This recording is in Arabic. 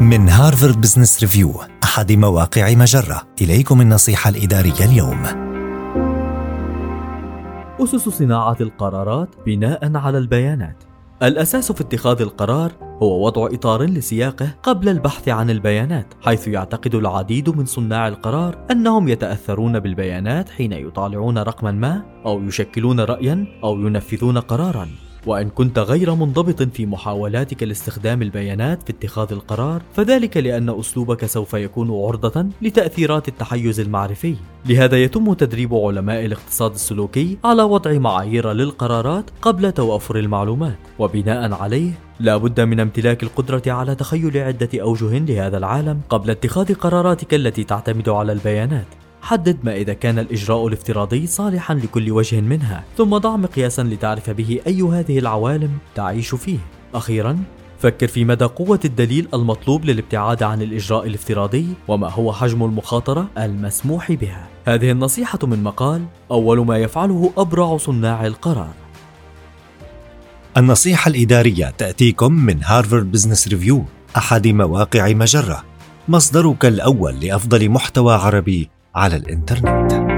من هارفارد بزنس ريفيو أحد مواقع مجرة. إليكم النصيحة الإدارية اليوم. أسس صناعة القرارات بناء على البيانات. الأساس في اتخاذ القرار هو وضع إطار لسياقه قبل البحث عن البيانات، حيث يعتقد العديد من صناع القرار أنهم يتأثرون بالبيانات حين يطالعون رقما ما أو يشكلون رأيا أو ينفذون قرارا، وإن كنت غير منضبط في محاولاتك لاستخدام البيانات في اتخاذ القرار فذلك لأن أسلوبك سوف يكون عرضة لتأثيرات التحيز المعرفي. لهذا يتم تدريب علماء الاقتصاد السلوكي على وضع معايير للقرارات قبل توافر المعلومات. وبناء عليه لا بد من امتلاك القدرة على تخيل عدة أوجه لهذا العالم قبل اتخاذ قراراتك التي تعتمد على البيانات. حدد ما إذا كان الإجراء الافتراضي صالحا لكل وجه منها ثم ضع مقياسا لتعرف به أي هذه العوالم تعيش فيه. أخيرا فكر في مدى قوة الدليل المطلوب للابتعاد عن الإجراء الافتراضي وما هو حجم المخاطرة المسموح بها. هذه النصيحة من مقال أول ما يفعله أبرع صناع القرار. النصيحة الإدارية تأتيكم من هارفارد بزنس ريفيو أحد مواقع مجرة. مصدرك الأول لأفضل محتوى عربي على الإنترنت.